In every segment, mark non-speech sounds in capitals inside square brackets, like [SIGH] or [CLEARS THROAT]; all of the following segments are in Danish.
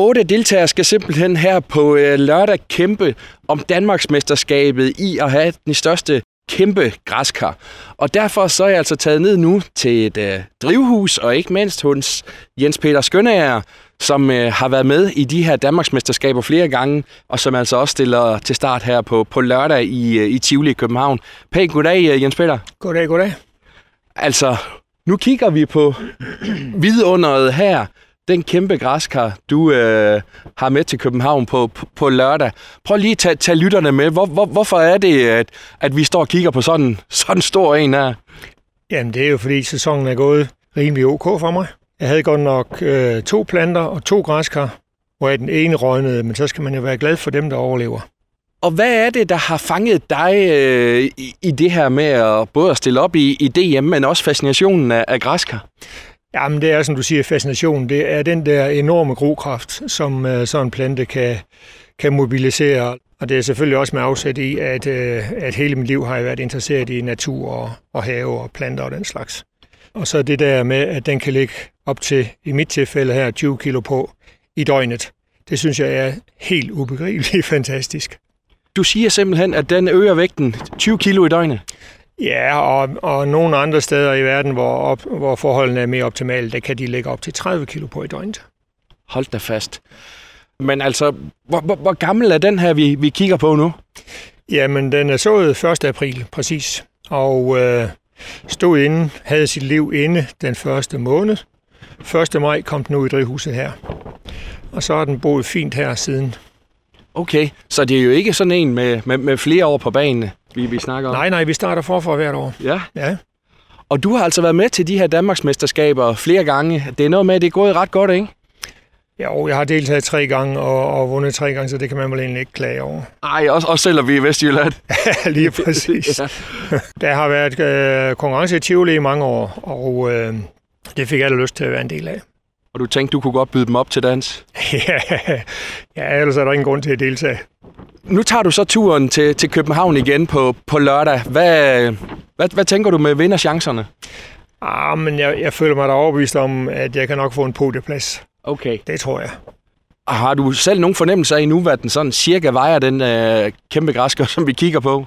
Otte deltagere skal simpelthen her på øh, lørdag kæmpe om Danmarksmesterskabet i at have den største kæmpe græskar. Og derfor så er jeg altså taget ned nu til et øh, drivhus, og ikke mindst hos Jens Peter Skønnager, som øh, har været med i de her Danmarksmesterskaber flere gange, og som altså også stiller til start her på, på lørdag i, øh, i Tivoli i København. Pænt goddag, øh, Jens Peter. Goddag, goddag. Altså, nu kigger vi på [CLEARS THROAT] vidunderet her. Den kæmpe græskar, du øh, har med til København på, på, på lørdag. Prøv lige at tage, tage lytterne med. Hvor, hvor, hvorfor er det, at, at vi står og kigger på sådan sådan stor en her? Jamen, det er jo fordi sæsonen er gået rimelig ok for mig. Jeg havde godt nok øh, to planter og to græskar, hvor den ene røgnede, men så skal man jo være glad for dem, der overlever. Og hvad er det, der har fanget dig øh, i, i det her med at både at stille op i, i DM, men også fascinationen af, af græskar? Jamen, det er, som du siger, fascination. Det er den der enorme grokraft, som øh, sådan en plante kan, kan mobilisere. Og det er selvfølgelig også med afsæt i, at, øh, at hele mit liv har jeg været interesseret i natur og, og have og planter og den slags. Og så det der med, at den kan ligge op til, i mit tilfælde her, 20 kilo på i døgnet. Det synes jeg er helt ubegribeligt [LAUGHS] fantastisk. Du siger simpelthen, at den øger vægten 20 kilo i døgnet? Ja, og, og nogle andre steder i verden, hvor, op, hvor forholdene er mere optimale, der kan de lægge op til 30 kilo på i døgnet. Hold da fast. Men altså, hvor, hvor, hvor gammel er den her, vi, vi kigger på nu? Jamen, den er sået 1. april, præcis. Og øh, stod inde, havde sit liv inde den første måned. 1. maj kom den ud i drivhuset her. Og så har den boet fint her siden. Okay, så det er jo ikke sådan en med, med, med flere år på banen, vi, vi snakker om? Nej, nej, vi starter forfra hvert år. Ja, Ja, og du har altså været med til de her Danmarksmesterskaber flere gange. Det er noget med, at det er gået ret godt, ikke? jo, jeg har deltaget tre gange og, og vundet tre gange, så det kan man vel egentlig ikke klage over. Ej, også, også selvom vi er i Vestjylland. [LAUGHS] Lige præcis. [LAUGHS] Ja. [LAUGHS] Der har været øh, konkurrence i Tivoli i mange år, og øh, det fik jeg lyst til at være en del af. Og du tænkte, du kunne godt byde dem op til dans. ja, ja, ellers er der ingen grund til at deltage. Nu tager du så turen til, til København igen på, på lørdag. Hvad, hvad, hvad tænker du med vinderchancerne? Ah, men jeg, jeg føler mig da overbevist om, at jeg kan nok få en podieplads. Okay. Det tror jeg. Har du selv nogen fornemmelse af nu, hvad den sådan cirka vejer, den øh, kæmpe græsker, som vi kigger på?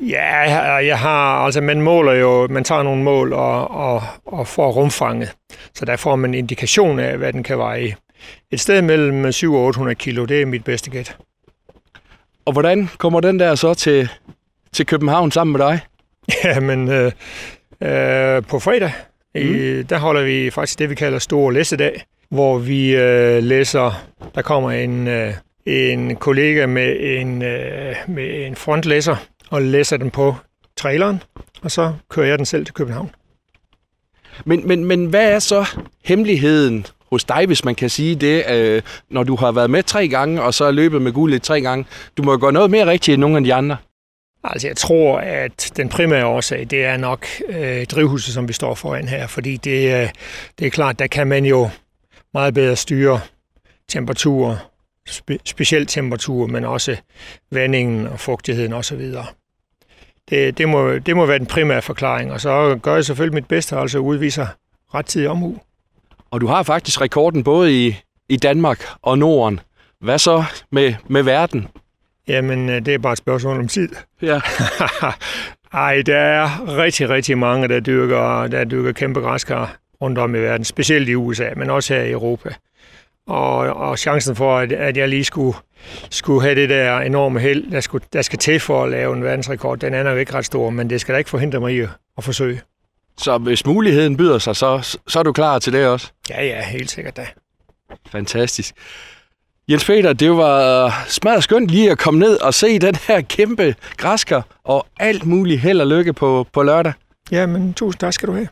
Ja, jeg, jeg har, altså man måler jo, man tager nogle mål og, og, og får rumfanget. Så der får man en indikation af, hvad den kan veje. Et sted mellem 700 og 800 kilo, det er mit bedste gæt. Og hvordan kommer den der så til, til København sammen med dig? [LAUGHS] Ja, men øh, øh, på fredag, mm. i, der holder vi faktisk det, vi kalder Store Læssedag, hvor vi øh, læser, der kommer en, øh, en kollega med en, øh, med en frontlæser og læser den på traileren, og så kører jeg den selv til København. Men, men, men hvad er så hemmeligheden hos dig, hvis man kan sige det, øh, når du har været med tre gange, og så løbet med guldet tre gange? Du må jo gøre noget mere rigtigt end nogle af de andre. Altså, jeg tror, at den primære årsag, det er nok øh, drivhuset, som vi står foran her, fordi det, øh, det er klart, der kan man jo meget bedre styre temperaturer, spe, specielt temperatur, men også vandingen og fugtigheden osv. Det, det, må, det må være den primære forklaring, og så gør jeg selvfølgelig mit bedste, altså udviser rettidig omhu. Og du har faktisk rekorden både i, i Danmark og Norden. Hvad så med, med verden? Jamen, øh, det er bare et spørgsmål om tid. Ja. [LAUGHS] Ej, der er rigtig, rigtig mange, der dyrker, der dyrker kæmpe græskar rundt om i verden, specielt i USA, men også her i Europa. Og, og chancen for, at, at jeg lige skulle, skulle have det der enorme held, der, skulle, der skal til for at lave en verdensrekord, den er nok ikke ret stor, men det skal da ikke forhindre mig i at forsøge. Så hvis muligheden byder sig, så, så er du klar til det også? Ja, ja, helt sikkert da. Fantastisk. Jens Peter, det var smadret skønt lige at komme ned og se den her kæmpe græsker og alt muligt held og lykke på, på lørdag. Ja, men tusind tak skal du have.